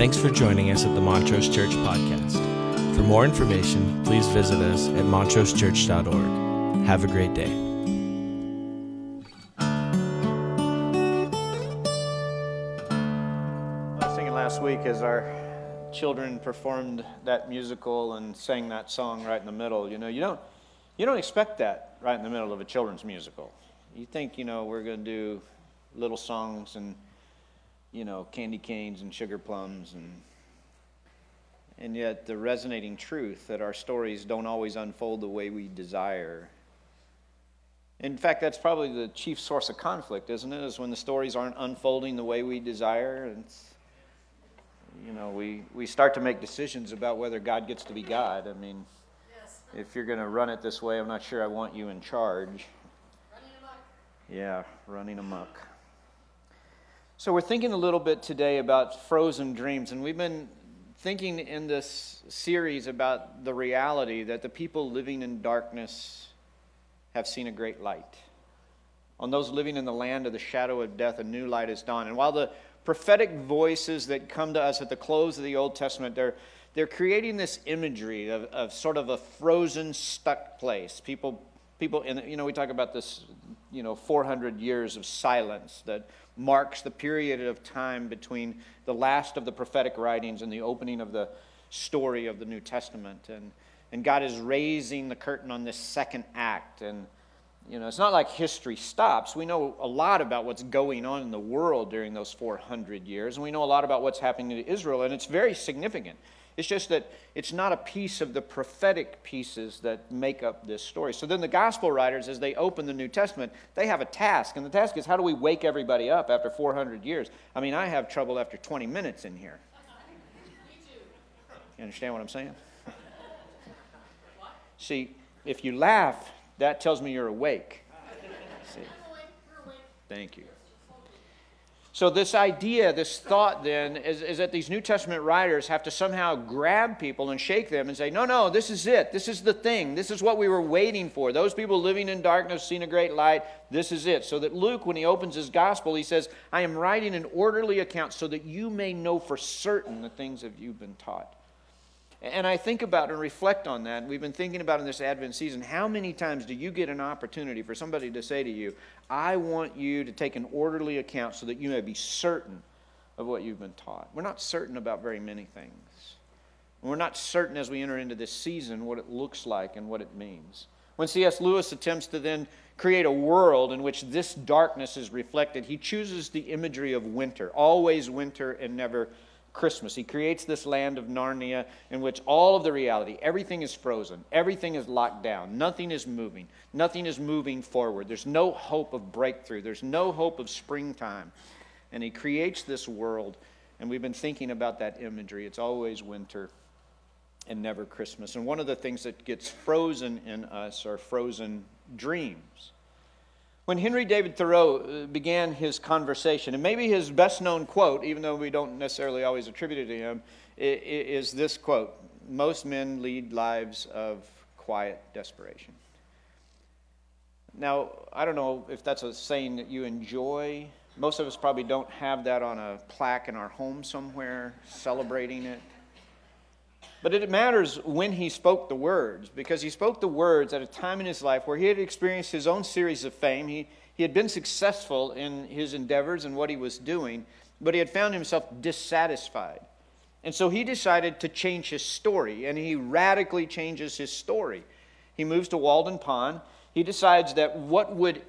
Thanks for joining us at the Montrose Church Podcast. For more information, please visit us at montrosechurch.org. Have a great day. Singing last week as our children performed that musical and sang that song right in the middle. You know, you don't, you don't expect that right in the middle of a children's musical. You think, you know, we're going to do little songs and, you know, candy canes and sugar plums and, and yet the resonating truth that our stories don't always unfold the way we desire. In fact, that's probably the chief source of conflict, isn't it? Is when the stories aren't unfolding the way we desire. It's, you know, we, we start to make decisions about whether God gets to be God. I mean, yes. if you're going to run it this way, I'm not sure I want you in charge. Running amok. Yeah, running amok. So we're thinking a little bit today about frozen dreams, and we've been thinking in this series about the reality that the people living in darkness have seen a great light. On those living in the land of the shadow of death, a new light has dawned. And while the prophetic voices that come to us at the close of the Old Testament, they're, they're creating this imagery of, of sort of a frozen, stuck place. People, people in, you know, we talk about this, you know, 400 years of silence that marks the period of time between the last of the prophetic writings and the opening of the story of the New Testament. And, and God is raising the curtain on this second act. And, you know, it's not like history stops. We know a lot about what's going on in the world during those 400 years, and we know a lot about what's happening to Israel, and it's very significant. It's just that it's not a piece of the prophetic pieces that make up this story. So then the gospel writers, as they open the New Testament, they have a task, and the task is how do we wake everybody up after 400 years? I mean, I have trouble after 20 minutes in here. You understand what I'm saying? See, if you laugh, that tells me you're awake. See? Thank you. So, this idea, this thought then, is, is, that these New Testament writers have to somehow grab people and shake them and say, no, no, this is it. This is the thing. This is what we were waiting for. Those people living in darkness, seen a great light. This is it. So that Luke, when he opens his gospel, he says, I am writing an orderly account so that you may know for certain the things that you've been taught. And I think about and reflect on that. We've been thinking about in this Advent season how many times do you get an opportunity for somebody to say to you, I want you to take an orderly account so that you may be certain of what you've been taught? We're not certain about very many things. We're not certain as we enter into this season what it looks like and what it means. When C.S. Lewis attempts to then create a world in which this darkness is reflected, he chooses the imagery of winter, always winter and never Christmas. He creates this land of Narnia in which all of the reality, everything is frozen, everything is locked down, nothing is moving, nothing is moving forward. There's no hope of breakthrough, there's no hope of springtime. And he creates this world, and we've been thinking about that imagery. It's always winter and never Christmas. And one of the things that gets frozen in us are frozen dreams. When Henry David Thoreau uh, began his conversation, and maybe his best known quote, even though we don't necessarily always attribute it to him, is this quote Most men lead lives of quiet desperation. Now, I don't know if that's a saying that you enjoy. Most of us probably don't have that on a plaque in our home somewhere, celebrating it. But it matters when he spoke the words, because he spoke the words at a time in his life where he had experienced his own series of fame. He, he had been successful in his endeavors and what he was doing, but he had found himself dissatisfied. And so he decided to change his story, and he radically changes his story. He moves to Walden Pond. He decides that what would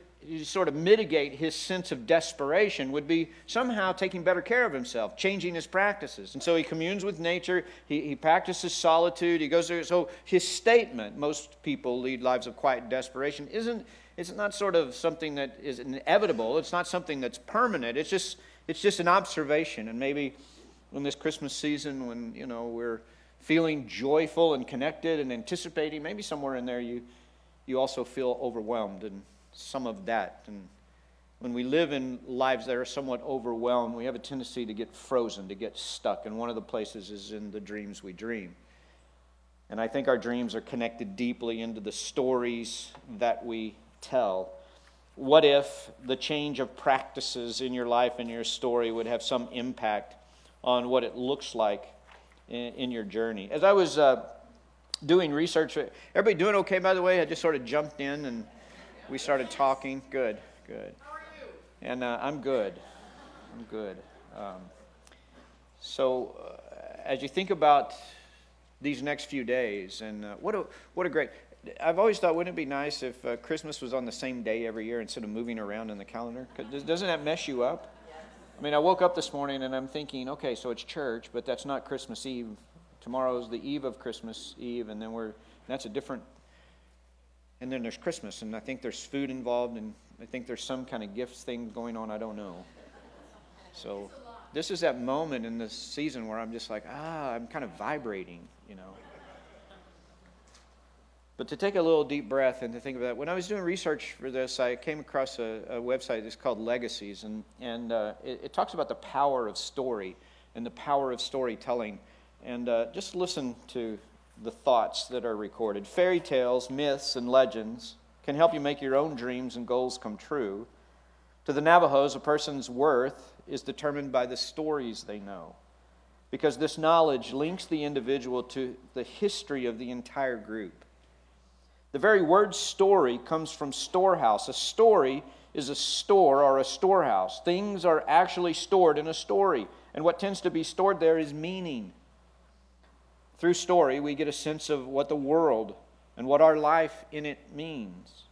sort of mitigate his sense of desperation would be somehow taking better care of himself, changing his practices. And so he communes with nature, he, he practices solitude, he goes there. So his statement, most people lead lives of quiet desperation, isn't it's not sort of something that is inevitable. It's not something that's permanent. It's just it's just an observation. And maybe in this Christmas season when, you know, we're feeling joyful and connected and anticipating, maybe somewhere in there you you also feel overwhelmed and some of that. And when we live in lives that are somewhat overwhelmed, we have a tendency to get frozen, to get stuck. And one of the places is in the dreams we dream. And I think our dreams are connected deeply into the stories that we tell. What if the change of practices in your life and your story would have some impact on what it looks like in, in your journey. As I was uh, doing research, everybody doing okay, by the way? I just sort of jumped in and we started talking. Good, good. How are you? And uh, I'm good. I'm good. Um, so, uh, as you think about these next few days, and uh, what a what a great. I've always thought, wouldn't it be nice if uh, Christmas was on the same day every year instead of moving around in the calendar? Doesn't that mess you up? I mean, I woke up this morning and I'm thinking, okay, so it's church, but that's not Christmas Eve. Tomorrow's the eve of Christmas Eve, and then we're that's a different. And then there's Christmas, and I think there's food involved, and I think there's some kind of gifts thing going on. I don't know. So this is that moment in this season where I'm just like, ah, I'm kind of vibrating, you know. But to take a little deep breath and to think about that, when I was doing research for this, I came across a, a website that's called Legacies, and, and uh, it, it, talks about the power of story and the power of storytelling. And uh, just listen to the thoughts that are recorded. Fairy tales, myths, and legends can help you make your own dreams and goals come true. To the Navajos, a person's worth is determined by the stories they know, because this knowledge links the individual to the history of the entire group. The very word story comes from storehouse. A story is a store or a storehouse. Things are actually stored in a story. And what tends to be stored there is meaning. Through story, we get a sense of what the world and what our life in it means.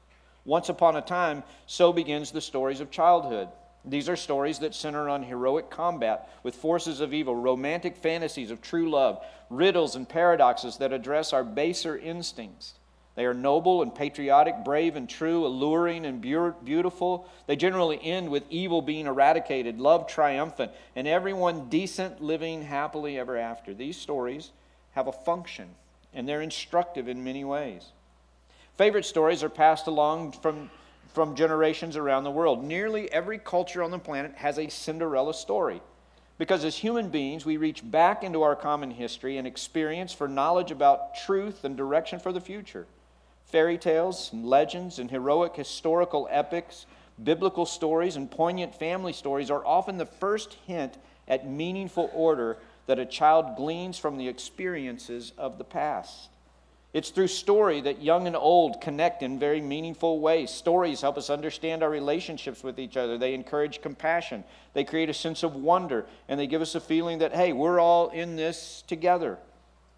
Once upon a time, so begins the stories of childhood. These are stories that center on heroic combat with forces of evil, romantic fantasies of true love, riddles and paradoxes that address our baser instincts. They are noble and patriotic, brave and true, alluring and beautiful. They generally end with evil being eradicated, love triumphant, and everyone decent living happily ever after. These stories have a function, and they're instructive in many ways. Favorite stories are passed along from, from generations around the world. Nearly every culture on the planet has a Cinderella story. Because as human beings, we reach back into our common history and experience for knowledge about truth and direction for the future. Fairy tales and legends and heroic historical epics, biblical stories, and poignant family stories are often the first hint at meaningful order that a child gleans from the experiences of the past. It's through story that young and old connect in very meaningful ways. Stories help us understand our relationships with each other. They encourage compassion. They create a sense of wonder, and they give us a feeling that, hey, we're all in this together.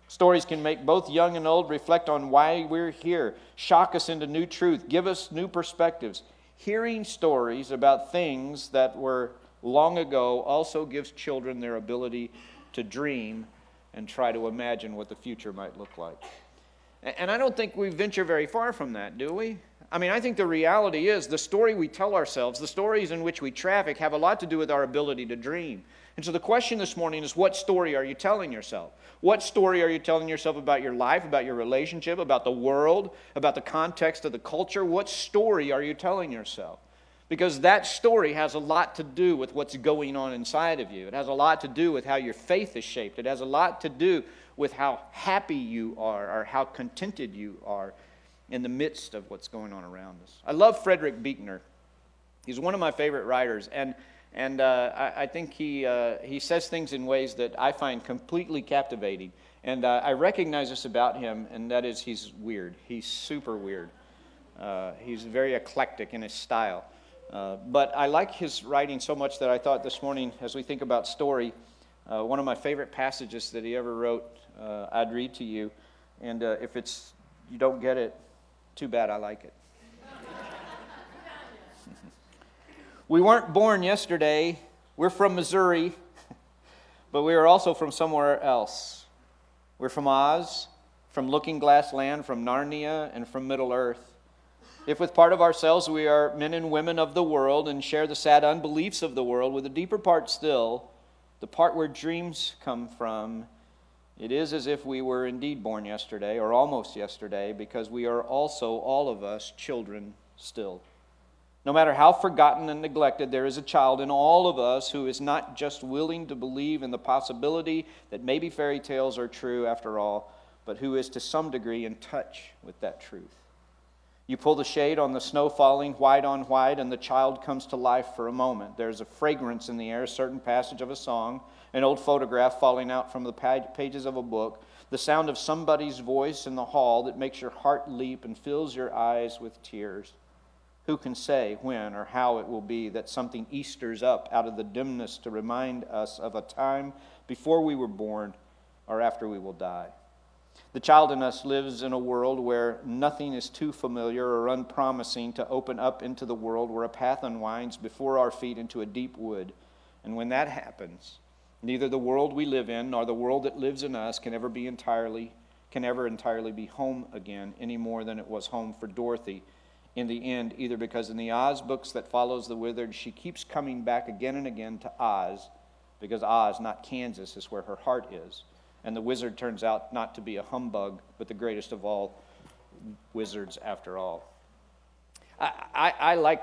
Stories can make both young and old reflect on why we're here, shock us into new truth, give us new perspectives. Hearing stories about things that were long ago also gives children their ability to dream and try to imagine what the future might look like. And I don't think we venture very far from that, do we? I mean, I think the reality is the story we tell ourselves, the stories in which we traffic, have a lot to do with our ability to dream. And so the question this morning is what story are you telling yourself? What story are you telling yourself about your life, about your relationship, about the world, about the context of the culture? What story are you telling yourself? Because that story has a lot to do with what's going on inside of you. It has a lot to do with how your faith is shaped. It has a lot to do with how happy you are or how contented you are in the midst of what's going on around us. I love Frederick Buechner. He's one of my favorite writers. And and uh, I, I, think he, uh, he says things in ways that I find completely captivating. And uh, I recognize this about him, and that is he's weird. He's super weird. Uh, he's very eclectic in his style. Uh, but I like his writing so much that I thought this morning, as we think about story, uh, one of my favorite passages that he ever wrote, I'd read to you. And if it's you don't get it, too bad. I like it. We weren't born yesterday. We're from Missouri, but we are also from somewhere else. We're from Oz, from Looking Glass Land, from Narnia, and from Middle Earth. If with part of ourselves we are men and women of the world and share the sad unbeliefs of the world, with a deeper part still, the part where dreams come from, it is as if we were indeed born yesterday, or almost yesterday, because we are also, all of us, children still. No matter how forgotten and neglected, there is a child in all of us who is not just willing to believe in the possibility that maybe fairy tales are true after all, but who is to some degree in touch with that truth. You pull the shade on the snow falling white on white, and the child comes to life for a moment. There's a fragrance in the air, a certain passage of a song, an old photograph falling out from the pages of a book, the sound of somebody's voice in the hall that makes your heart leap and fills your eyes with tears. Who can say when or how it will be that something Easters up out of the dimness to remind us of a time before we were born or after we will die? The child in us lives in a world where nothing is too familiar or unpromising to open up into the world where a path unwinds before our feet into a deep wood. And when that happens, neither the world we live in nor the world that lives in us can ever be entirely can ever entirely be home again any more than it was home for Dorothy in the end either because in the Oz books that follows The Wizard she keeps coming back again and again to Oz because Oz not Kansas is where her heart is and the wizard turns out not to be a humbug, but the greatest of all wizards after all. I, I, I like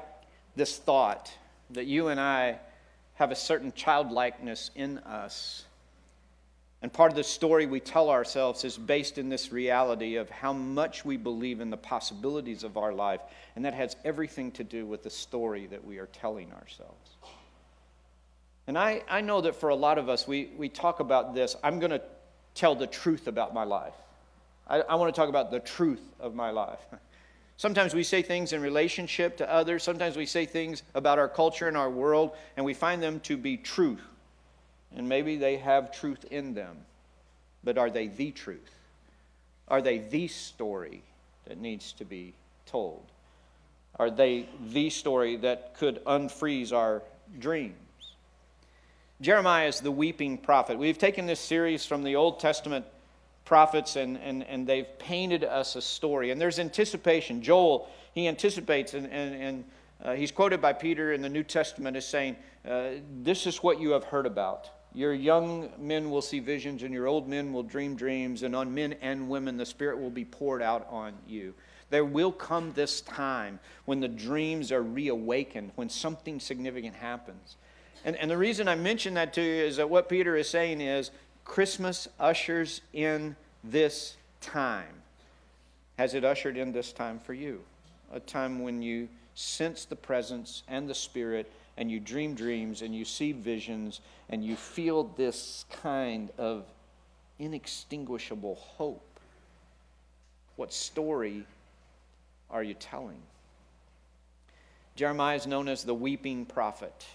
this thought that you and I have a certain childlikeness in us. And part of the story we tell ourselves is based in this reality of how much we believe in the possibilities of our life. And that has everything to do with the story that we are telling ourselves. And I, I know that for a lot of us, we, we talk about this. I'm going to tell the truth about my life. I, I want to talk about the truth of my life. Sometimes we say things in relationship to others. Sometimes we say things about our culture and our world, and we find them to be truth. And maybe they have truth in them. But are they the truth? Are they the story that needs to be told? Are they the story that could unfreeze our dreams? Jeremiah is the weeping prophet. We've taken this series from the Old Testament prophets and, and, and they've painted us a story. And there's anticipation. Joel, he anticipates, and, and, and uh, he's quoted by Peter in the New Testament as saying, uh, This is what you have heard about. Your young men will see visions, and your old men will dream dreams, and on men and women the Spirit will be poured out on you. There will come this time when the dreams are reawakened, when something significant happens. And, and the reason I mention that to you is that what Peter is saying is Christmas ushers in this time. Has it ushered in this time for you? A time when you sense the presence and the Spirit, and you dream dreams, and you see visions, and you feel this kind of inextinguishable hope. What story are you telling? Jeremiah is known as the weeping prophet.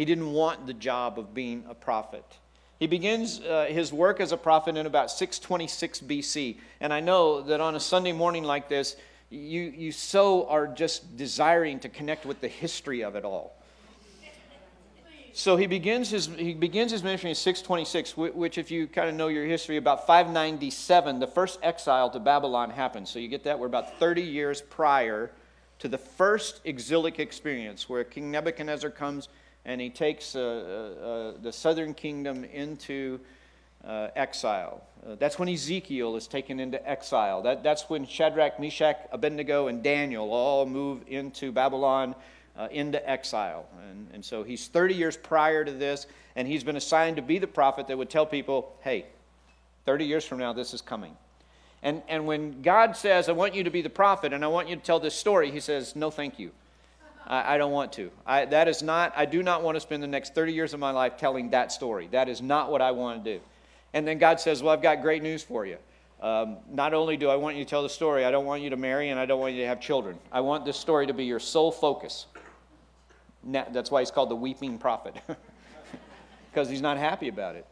He didn't want the job of being a prophet. He begins uh, his work as a prophet in about 626 BC. And I know that on a Sunday morning like this, you, you so are just desiring to connect with the history of it all. So he begins his, he begins his ministry in 626, which, if you kind of know your history, about 597, the first exile to Babylon happens. So you get that? We're about 30 years prior to the first exilic experience where King Nebuchadnezzar comes and he takes uh, uh, uh, the southern kingdom into uh, exile. Uh, that's when Ezekiel is taken into exile. That, that's when Shadrach, Meshach, Abednego, and Daniel all move into Babylon uh, into exile. And, and so he's 30 years prior to this, and he's been assigned to be the prophet that would tell people, hey, 30 years from now, this is coming. And, and when God says, I want you to be the prophet and I want you to tell this story, he says, no, thank you. I, I don't want to. I, that is not, I do not want to spend the next 30 years of my life telling that story. That is not what I want to do. And then God says, Well, I've got great news for you. Um, not only do I want you to tell the story, I don't want you to marry and I don't want you to have children. I want this story to be your sole focus. That's why he's called the weeping prophet, because he's not happy about it.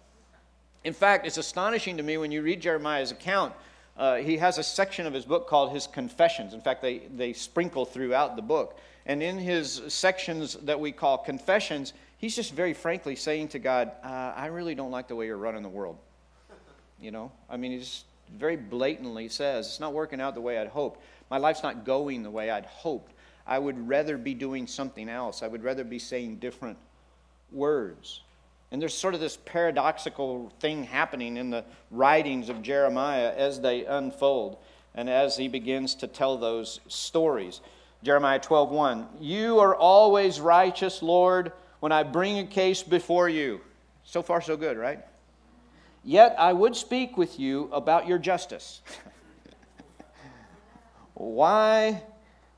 In fact, it's astonishing to me when you read Jeremiah's account. Uh, he has a section of his book called his Confessions. In fact, they, they sprinkle throughout the book. And in his sections that we call confessions, he's just very frankly saying to God, uh, I really don't like the way you're running the world. You know, I mean, he just very blatantly says, It's not working out the way I'd hoped. My life's not going the way I'd hoped. I would rather be doing something else. I would rather be saying different words. And there's sort of this paradoxical thing happening in the writings of Jeremiah as they unfold and as he begins to tell those stories. Jeremiah 12:1. You are always righteous, Lord, when I bring a case before you. So far, so good, right? Yet I would speak with you about your justice. Why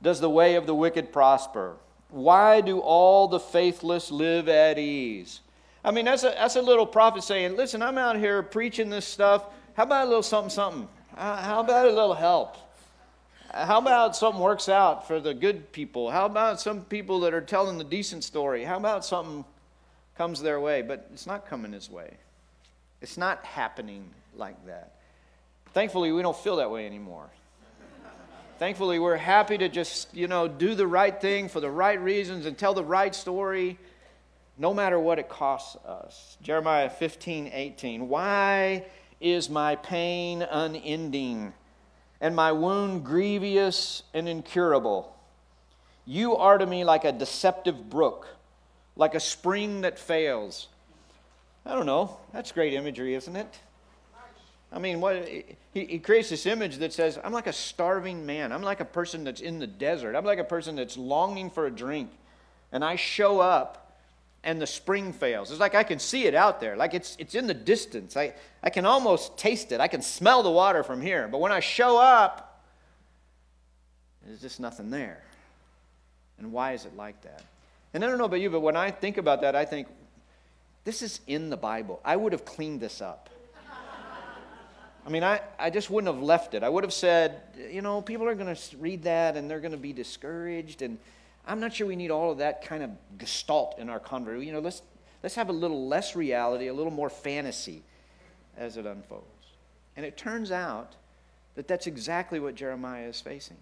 does the way of the wicked prosper? Why do all the faithless live at ease? I mean, that's a, that's a little prophet saying, Listen, I'm out here preaching this stuff. How about a little something, something? How about a little help? How about something works out for the good people? How about some people that are telling the decent story? How about something comes their way? But it's not coming his way. It's not happening like that. Thankfully, we don't feel that way anymore. Thankfully, we're happy to just, you know, do the right thing for the right reasons and tell the right story, no matter what it costs us. Jeremiah 15, 18. Why is my pain unending and my wound grievous and incurable? You are to me like a deceptive brook, like a spring that fails. I don't know. That's great imagery, isn't it? I mean, what he, he creates this image that says, I'm like a starving man. I'm like a person that's in the desert. I'm like a person that's longing for a drink. And I show up and the spring fails. It's like I can see it out there. Like it's, it's in the distance. I, I can almost taste it. I can smell the water from here. But when I show up, there's just nothing there. And why is it like that? And I don't know about you, but when I think about that, I think, this is in the Bible. I would have cleaned this up. I mean, I, I just wouldn't have left it. I would have said, you know, people are going to read that and they're going to be discouraged. And I'm not sure we need all of that kind of gestalt in our conversation. You know, let's, let's have a little less reality, a little more fantasy as it unfolds. And it turns out that that's exactly what Jeremiah is facing.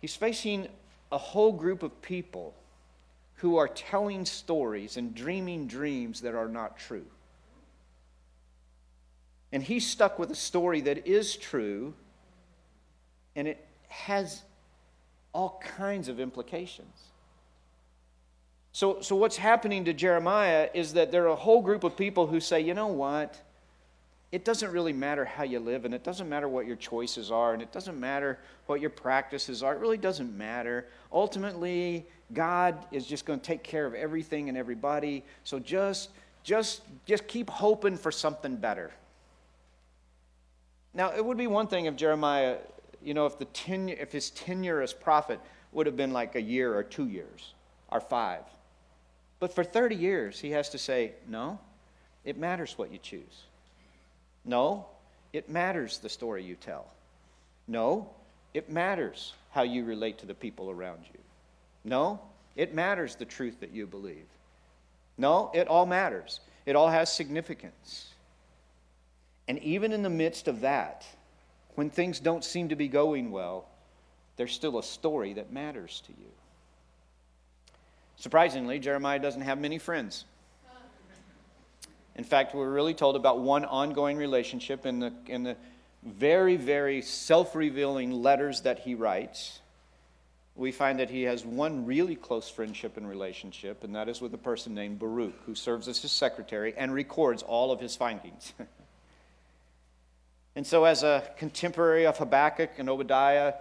He's facing a whole group of people who are telling stories and dreaming dreams that are not true. And he's stuck with a story that is true, and it has all kinds of implications. So, so what's happening to Jeremiah is that there are a whole group of people who say, you know what? It doesn't really matter how you live, and it doesn't matter what your choices are, and it doesn't matter what your practices are. It really doesn't matter. Ultimately, God is just going to take care of everything and everybody. So just, just, just keep hoping for something better. Now, it would be one thing if Jeremiah, you know, if, the tenure, if his tenure as prophet would have been like a year or two years or five. But for 30 years, he has to say, no, it matters what you choose. No, it matters the story you tell. No, it matters how you relate to the people around you. No, it matters the truth that you believe. No, it all matters. It all has significance. And even in the midst of that, when things don't seem to be going well, there's still a story that matters to you. Surprisingly, Jeremiah doesn't have many friends. In fact, we're really told about one ongoing relationship in the, in the very, very self revealing letters that he writes. We find that he has one really close friendship and relationship, and that is with a person named Baruch, who serves as his secretary and records all of his findings. And so, as a contemporary of Habakkuk and Obadiah,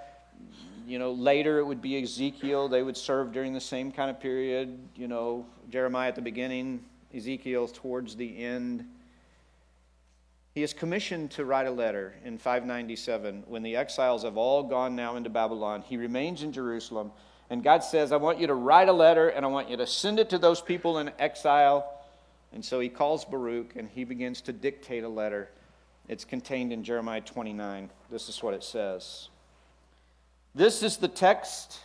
you know, later it would be Ezekiel. They would serve during the same kind of period. You know, Jeremiah at the beginning, Ezekiel towards the end. He is commissioned to write a letter in 597 when the exiles have all gone now into Babylon. He remains in Jerusalem, and God says, I want you to write a letter and I want you to send it to those people in exile. And so he calls Baruch and he begins to dictate a letter it's contained in Jeremiah 29. This is what it says. This is the text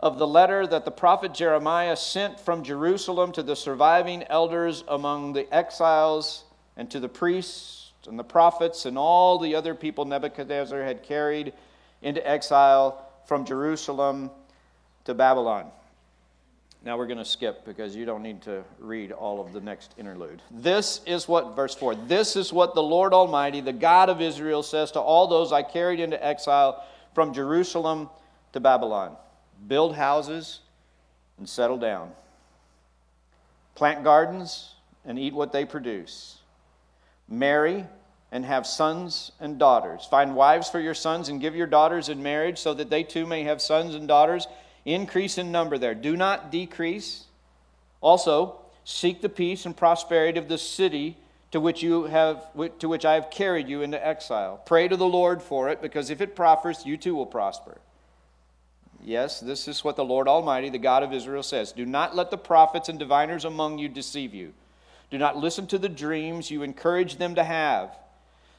of the letter that the prophet Jeremiah sent from Jerusalem to the surviving elders among the exiles and to the priests and the prophets and all the other people Nebuchadnezzar had carried into exile from Jerusalem to Babylon. Now we're going to skip because you don't need to read all of the next interlude. This is what, verse 4, this is what the Lord Almighty, the God of Israel, says to all those I carried into exile from Jerusalem to Babylon build houses and settle down, plant gardens and eat what they produce, marry and have sons and daughters. Find wives for your sons and give your daughters in marriage so that they too may have sons and daughters Increase in number there. Do not decrease. Also, seek the peace and prosperity of the city to which you have to which I have carried you into exile. Pray to the Lord for it, because if it prospers, you too will prosper. Yes, this is what the Lord Almighty, the God of Israel, says. Do not let the prophets and diviners among you deceive you. Do not listen to the dreams you encourage them to have.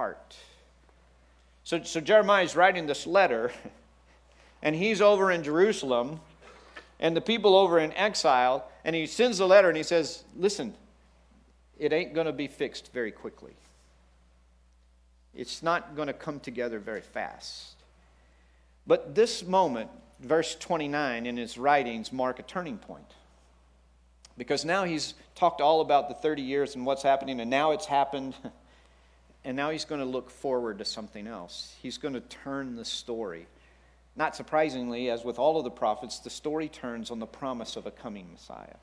heart. So, so Jeremiah is writing this letter, and he's over in Jerusalem, and the people over in exile, and he sends the letter and he says, Listen, it ain't going to be fixed very quickly. It's not going to come together very fast. But this moment, verse 29 in his writings, mark a turning point. Because now he's talked all about the 30 years and what's happening, and now it's happened. And now he's going to look forward to something else. He's going to turn the story. Not surprisingly, as with all of the prophets, the story turns on the promise of a coming Messiah.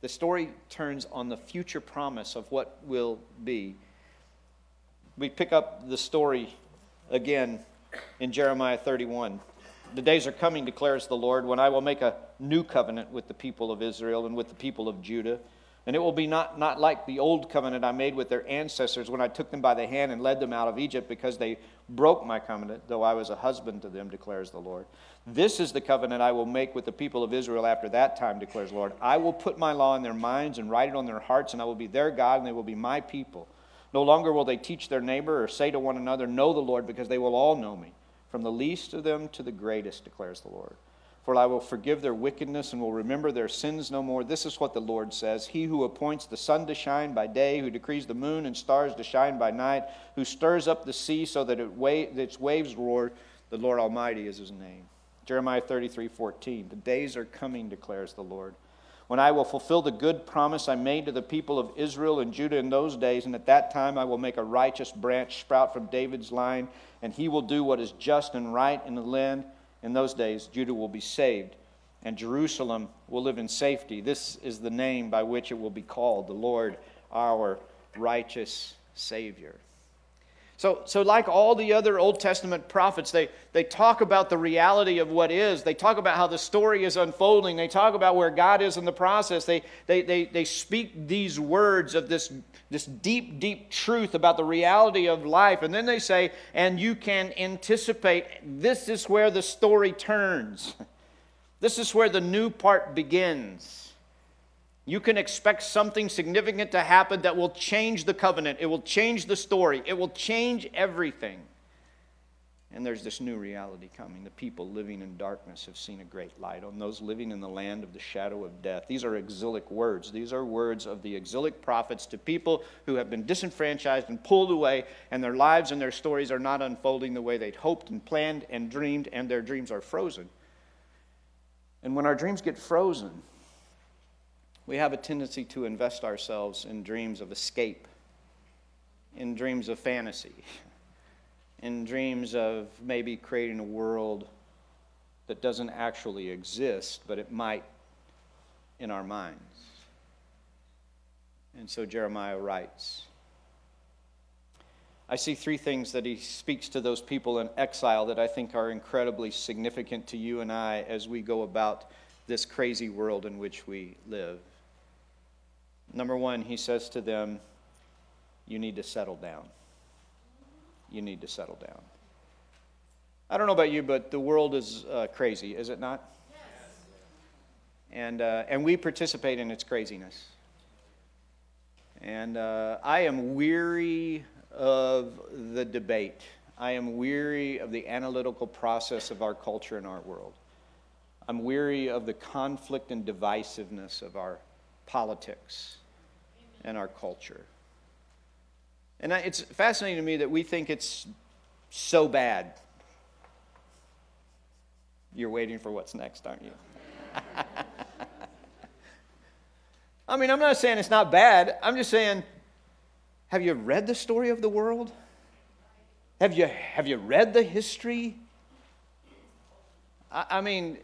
The story turns on the future promise of what will be. We pick up the story again in Jeremiah 31. The days are coming, declares the Lord, when I will make a new covenant with the people of Israel and with the people of Judah and it will be not, not like the old covenant I made with their ancestors when I took them by the hand and led them out of Egypt because they broke my covenant, though I was a husband to them, declares the Lord. This is the covenant I will make with the people of Israel after that time, declares the Lord. I will put my law in their minds and write it on their hearts, and I will be their God, and they will be my people. No longer will they teach their neighbor or say to one another, Know the Lord, because they will all know me, from the least of them to the greatest, declares the Lord. For I will forgive their wickedness and will remember their sins no more. This is what the Lord says He who appoints the sun to shine by day, who decrees the moon and stars to shine by night, who stirs up the sea so that it wa- its waves roar, the Lord Almighty is his name. Jeremiah 33 14. The days are coming, declares the Lord, when I will fulfill the good promise I made to the people of Israel and Judah in those days, and at that time I will make a righteous branch sprout from David's line, and he will do what is just and right in the land in those days, Judah will be saved, and Jerusalem will live in safety. This is the name by which it will be called the Lord, our righteous Savior. So, so like all the other Old Testament prophets, they, they talk about the reality of what is. They talk about how the story is unfolding. They talk about where God is in the process. They, they, they, they speak these words of this, this deep, deep truth about the reality of life. And then they say, and you can anticipate this is where the story turns. This is where the new part begins. You can expect something significant to happen that will change the covenant. It will change the story. It will change everything. And there's this new reality coming. The people living in darkness have seen a great light. On those living in the land of the shadow of death. These are exilic words. These are words of the exilic prophets to people who have been disenfranchised and pulled away, and their lives and their stories are not unfolding the way they'd hoped and planned and dreamed, and their dreams are frozen. And when our dreams get frozen, we have a tendency to invest ourselves in dreams of escape, in dreams of fantasy, in dreams of maybe creating a world that doesn't actually exist, but it might in our minds. And so Jeremiah writes I see three things that he speaks to those people in exile that I think are incredibly significant to you and I as we go about this crazy world in which we live. Number one, he says to them, You need to settle down. You need to settle down. I don't know about you, but the world is uh, crazy, is it not? Yes. And, uh, and we participate in its craziness. And uh, I am weary of the debate. I am weary of the analytical process of our culture and our world. I'm weary of the conflict and divisiveness of our politics and our culture. And it's fascinating to me that we think it's so bad. You're waiting for what's next, aren't you? I mean, I'm not saying it's not bad. I'm just saying Have you read the story of the world? Have you, have you read the history? I, I mean,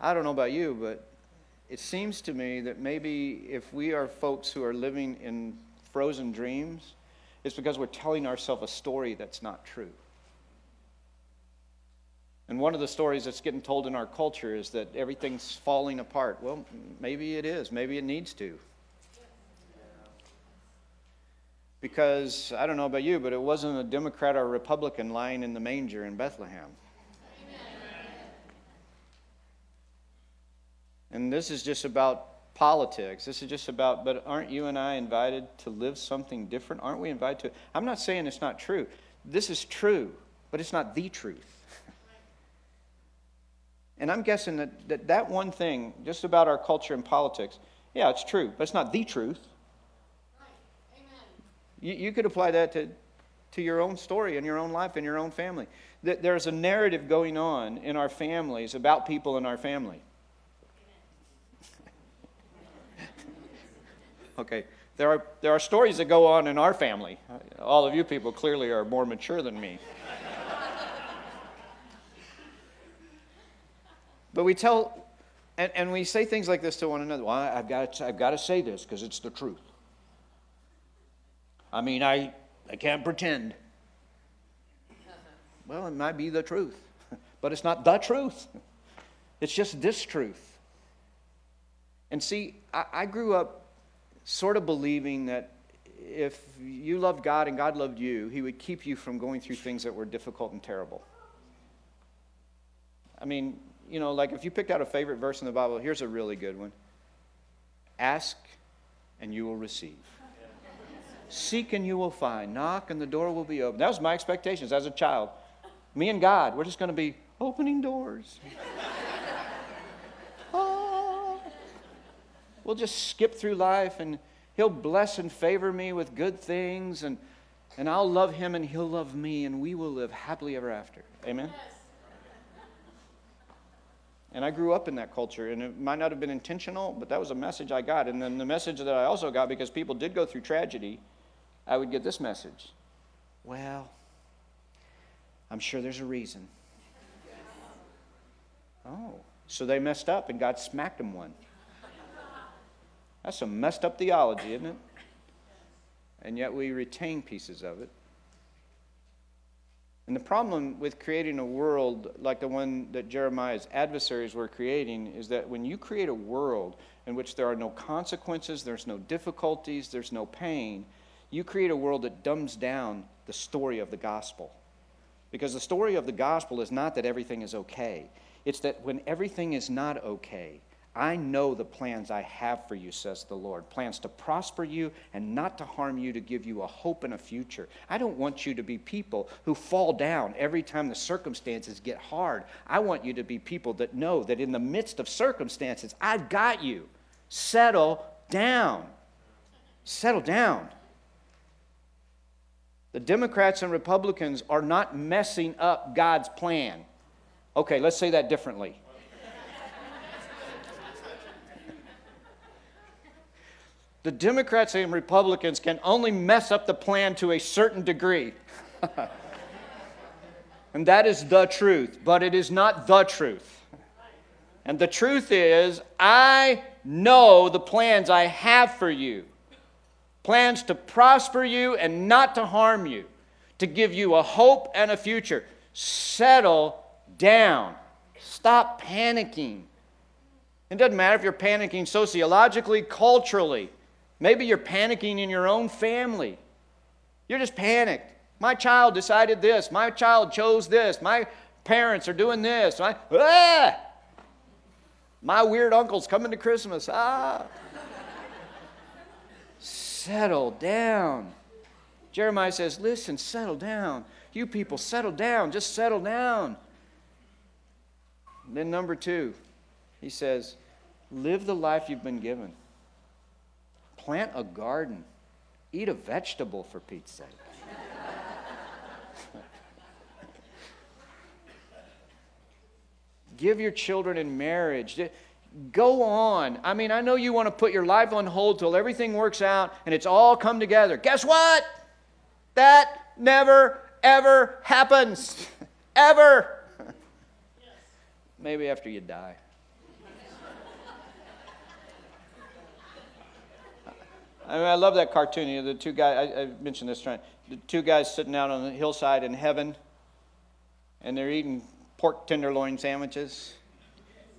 I don't know about you, but it seems to me that maybe if we are folks who are living in frozen dreams, it's because we're telling ourselves a story that's not true. And one of the stories that's getting told in our culture is that everything's falling apart. Well, maybe it is. Maybe it needs to. Because I don't know about you, but it wasn't a Democrat or Republican lying in the manger in Bethlehem. And this is just about politics. This is just about, but aren't you and I invited to live something different? Aren't we invited to? I'm not saying it's not true. This is true, but it's not the truth. And I'm guessing that, that that one thing, just about our culture and politics, yeah, it's true, but it's not the truth. You, you could apply that to, to your own story and your own life and your own family. There's a narrative going on in our families about people in our family. Okay, there are, there are stories that go on in our family. All of you people clearly are more mature than me. But we tell, and, and we say things like this to one another. Well, I've got to, I've got to say this because it's the truth. I mean, I, I can't pretend. Well, it might be the truth, but it's not the truth. It's just this truth. And see, I, I grew up sort of believing that if you loved God and God loved you, He would keep you from going through things that were difficult and terrible. I mean, you know, like if you picked out a favorite verse in the Bible, here's a really good one Ask and you will receive. Seek and you will find. Knock and the door will be open. That was my expectations as a child. Me and God, we're just going to be opening doors. We'll just skip through life and He'll bless and favor me with good things and, and I'll love Him and He'll love me and we will live happily ever after. Amen? Yes. And I grew up in that culture, and it might not have been intentional, but that was a message I got. And then the message that I also got, because people did go through tragedy, I would get this message Well, I'm sure there's a reason. Oh, so they messed up and God smacked them one. That's some messed up theology, isn't it? And yet we retain pieces of it. And the problem with creating a world like the one that Jeremiah's adversaries were creating is that when you create a world in which there are no consequences, there's no difficulties, there's no pain, you create a world that dumbs down the story of the gospel. Because the story of the gospel is not that everything is okay, it's that when everything is not okay, I know the plans I have for you, says the Lord plans to prosper you and not to harm you, to give you a hope and a future. I don't want you to be people who fall down every time the circumstances get hard. I want you to be people that know that in the midst of circumstances, I've got you. Settle down. Settle down. The Democrats and Republicans are not messing up God's plan. Okay, let's say that differently. The Democrats and Republicans can only mess up the plan to a certain degree. and that is the truth, but it is not the truth. And the truth is, I know the plans I have for you plans to prosper you and not to harm you, to give you a hope and a future. Settle down. Stop panicking. It doesn't matter if you're panicking sociologically, culturally. Maybe you're panicking in your own family. You're just panicked. My child decided this. My child chose this. My parents are doing this. My, ah! My weird uncle's coming to Christmas. Ah! settle down. Jeremiah says, Listen, settle down. You people, settle down. Just settle down. And then, number two, he says, Live the life you've been given. Plant a garden. Eat a vegetable, for Pete's sake. Give your children in marriage. Go on. I mean, I know you want to put your life on hold till everything works out and it's all come together. Guess what? That never, ever happens. ever. Maybe after you die. I, mean, I love that cartoon. You know, the two guys, I, I mentioned this trying, the two guys sitting out on the hillside in heaven, and they're eating pork tenderloin sandwiches.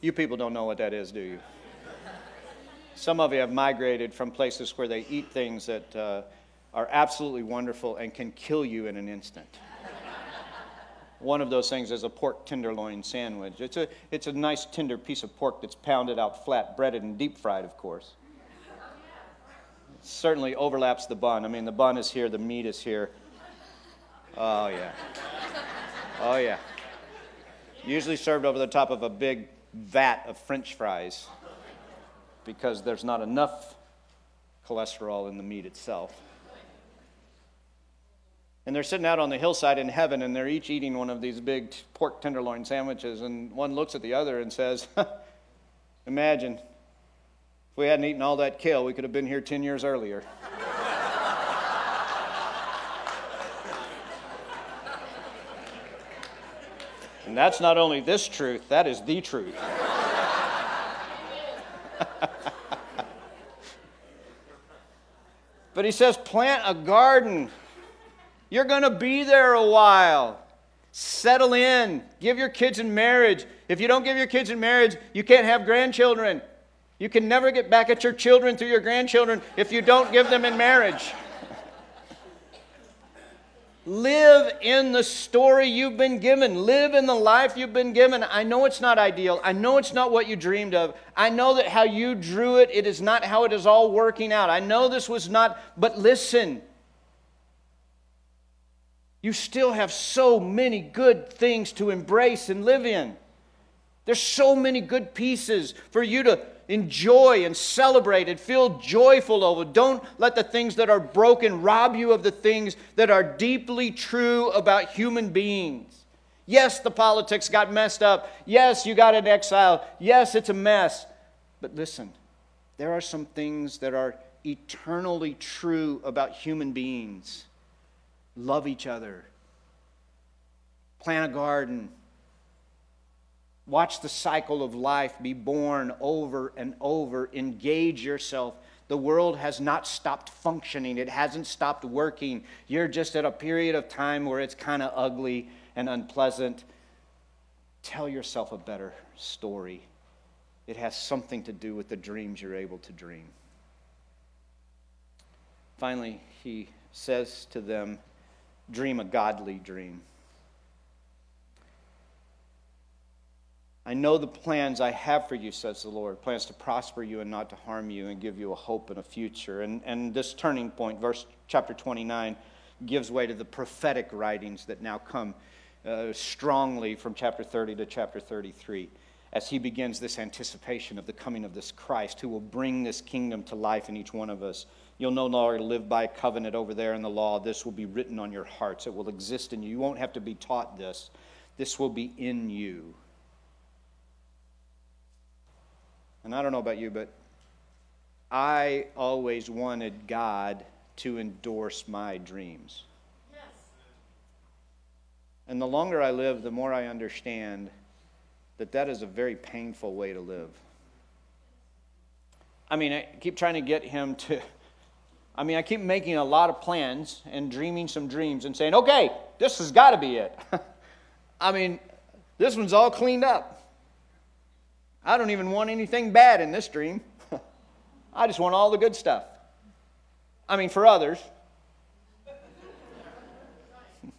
You people don't know what that is, do you? Some of you have migrated from places where they eat things that uh, are absolutely wonderful and can kill you in an instant. One of those things is a pork tenderloin sandwich. It's a, it's a nice tender piece of pork that's pounded out flat, breaded, and deep fried, of course. Certainly overlaps the bun. I mean, the bun is here, the meat is here. Oh, yeah. Oh, yeah. Usually served over the top of a big vat of french fries because there's not enough cholesterol in the meat itself. And they're sitting out on the hillside in heaven and they're each eating one of these big pork tenderloin sandwiches. And one looks at the other and says, Imagine we hadn't eaten all that kale, we could have been here 10 years earlier. and that's not only this truth, that is the truth. but he says, Plant a garden you're going to be there a while. Settle in. Give your kids in marriage. If you don't give your kids in marriage, you can't have grandchildren. You can never get back at your children through your grandchildren if you don't give them in marriage. Live in the story you've been given. Live in the life you've been given. I know it's not ideal. I know it's not what you dreamed of. I know that how you drew it, it is not how it is all working out. I know this was not, but listen. You still have so many good things to embrace and live in. There's so many good pieces for you to enjoy and celebrate and feel joyful over. Don't let the things that are broken rob you of the things that are deeply true about human beings. Yes, the politics got messed up. Yes, you got in exile. Yes, it's a mess. But listen, there are some things that are eternally true about human beings love each other, plant a garden, watch the cycle of life be born over and over, engage yourself. The world has not stopped functioning, it hasn't stopped working. You're just at a period of time where it's kind of ugly and unpleasant. Tell yourself a better story. It has something to do with the dreams you're able to dream. Finally, he says to them, dream a godly dream. I know the plans I have for you, says the Lord plans to prosper you and not to harm you and give you a hope and a future. And, and this turning point, verse chapter 29, gives way to the prophetic writings that now come uh, strongly from chapter 30 to chapter 33 as he begins this anticipation of the coming of this Christ who will bring this kingdom to life in each one of us. You'll no longer live by a covenant over there in the law. This will be written on your hearts. It will exist in you. You won't have to be taught this. This will be in you. And I don't know about you, but I always wanted God to endorse my dreams. Yes. And the longer I live, the more I understand that that is a very painful way to live. I mean, I keep trying to get him to I mean, I keep making a lot of plans and dreaming some dreams and saying, okay, this has got to be it. I mean, this one's all cleaned up. I don't even want anything bad in this dream. I just want all the good stuff. I mean, for others. and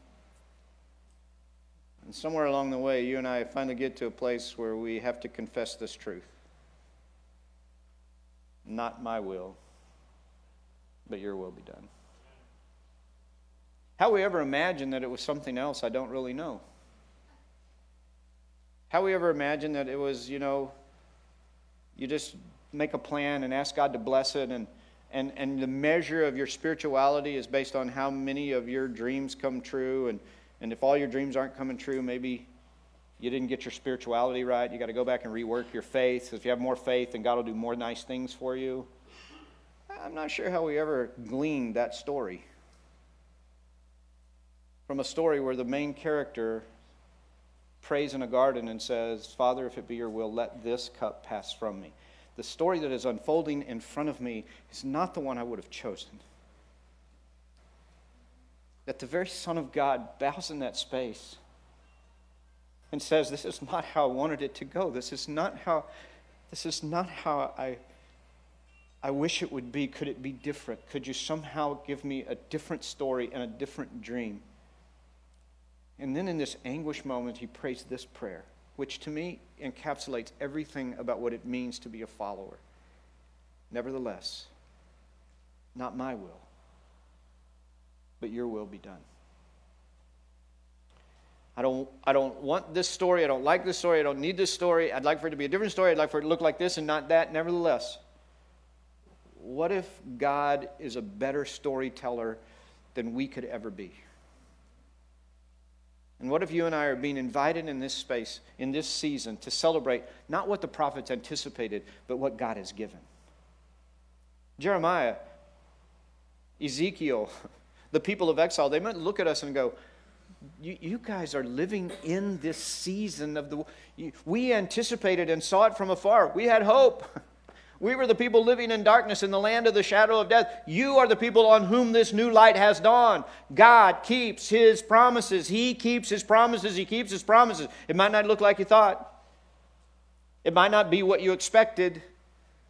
somewhere along the way, you and I finally get to a place where we have to confess this truth. Not my will, but your will be done. How we ever imagined that it was something else, I don't really know. How we ever imagined that it was, you know, you just make a plan and ask God to bless it, and, and, and the measure of your spirituality is based on how many of your dreams come true. And, and if all your dreams aren't coming true, maybe you didn't get your spirituality right. You got to go back and rework your faith. If you have more faith, then God will do more nice things for you. I'm not sure how we ever gleaned that story. From a story where the main character prays in a garden and says, Father, if it be your will, let this cup pass from me. The story that is unfolding in front of me is not the one I would have chosen. That the very Son of God bows in that space and says, This is not how I wanted it to go. This is not how, this is not how I, I wish it would be. Could it be different? Could you somehow give me a different story and a different dream? And then in this anguish moment, he prays this prayer, which to me encapsulates everything about what it means to be a follower. Nevertheless, not my will, but your will be done. I don't, I don't want this story. I don't like this story. I don't need this story. I'd like for it to be a different story. I'd like for it to look like this and not that. Nevertheless, what if God is a better storyteller than we could ever be? And what if you and I are being invited in this space, in this season, to celebrate not what the prophets anticipated, but what God has given? Jeremiah, Ezekiel, the people of exile, they might look at us and go, you, you, guys are living in this season of the. we anticipated and saw it from afar. We had hope. We were the people living in darkness in the land of the shadow of death. You are the people on whom this new light has dawned. God keeps his promises. He keeps his promises. He keeps his promises. It might not look like you thought, it might not be what you expected,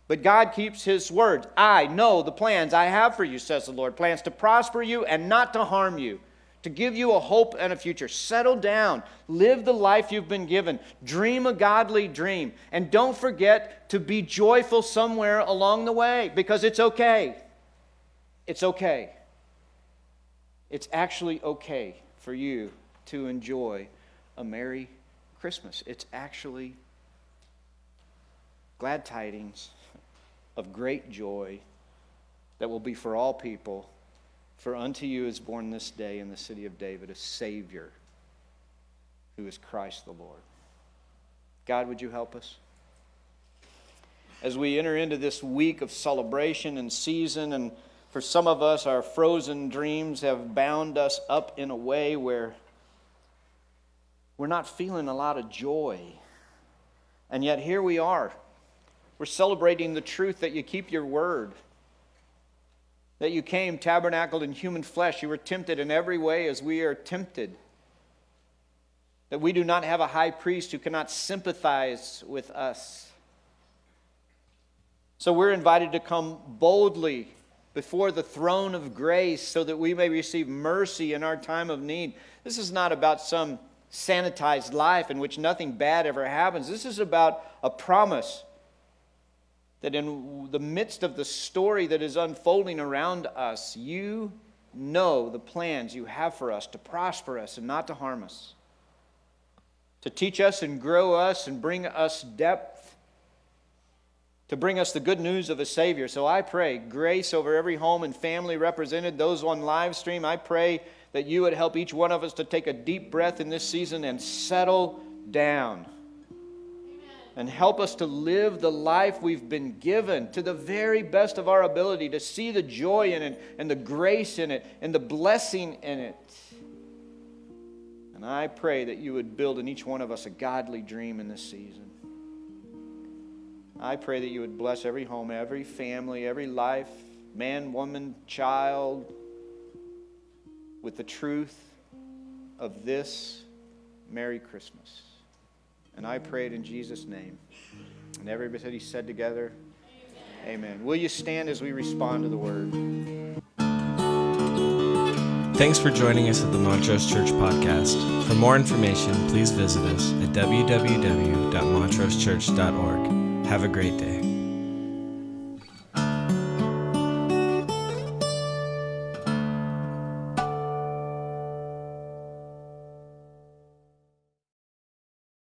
but God keeps his word. I know the plans I have for you, says the Lord plans to prosper you and not to harm you to give you a hope and a future. Settle down. Live the life you've been given. Dream a godly dream. And don't forget to be joyful somewhere along the way because it's okay. It's okay. It's actually okay for you to enjoy a Merry Christmas. It's actually glad tidings of great joy that will be for all people for unto you is born this day in the city of David a Savior who is Christ the Lord. God, would you help us? As we enter into this week of celebration and season, and for some of us, our frozen dreams have bound us up in a way where we're not feeling a lot of joy. And yet, here we are. We're celebrating the truth that you keep your word that you came tabernacled in human flesh. You were tempted in every way as we are tempted. That we do not have a high priest who cannot sympathize with us. So we're invited to come boldly before the throne of grace so that we may receive mercy in our time of need. This is not about some sanitized life in which nothing bad ever happens. This is about a promise that in the midst of the story that is unfolding around us, you know the plans you have for us to prosper us and not to harm us, to teach us and grow us and bring us depth, to bring us the good news of a Savior. So I pray grace over every home and family represented, those on live stream. I pray that you would help each one of us to take a deep breath in this season and settle down and help us to live the life we've been given to the very best of our ability, to see the joy in it and the grace in it and the blessing in it. And I pray that you would build in each one of us a godly dream in this season. I pray that you would bless every home, every family, every life, man, woman, child, with the truth of this Merry Christmas. And I pray it in Jesus' name. And everybody said together, Amen. Amen. Will you stand as we respond to the word? Thanks for joining us at the Montrose Church Podcast. For more information, please visit us at www.montrosechurch.org. Have a great day.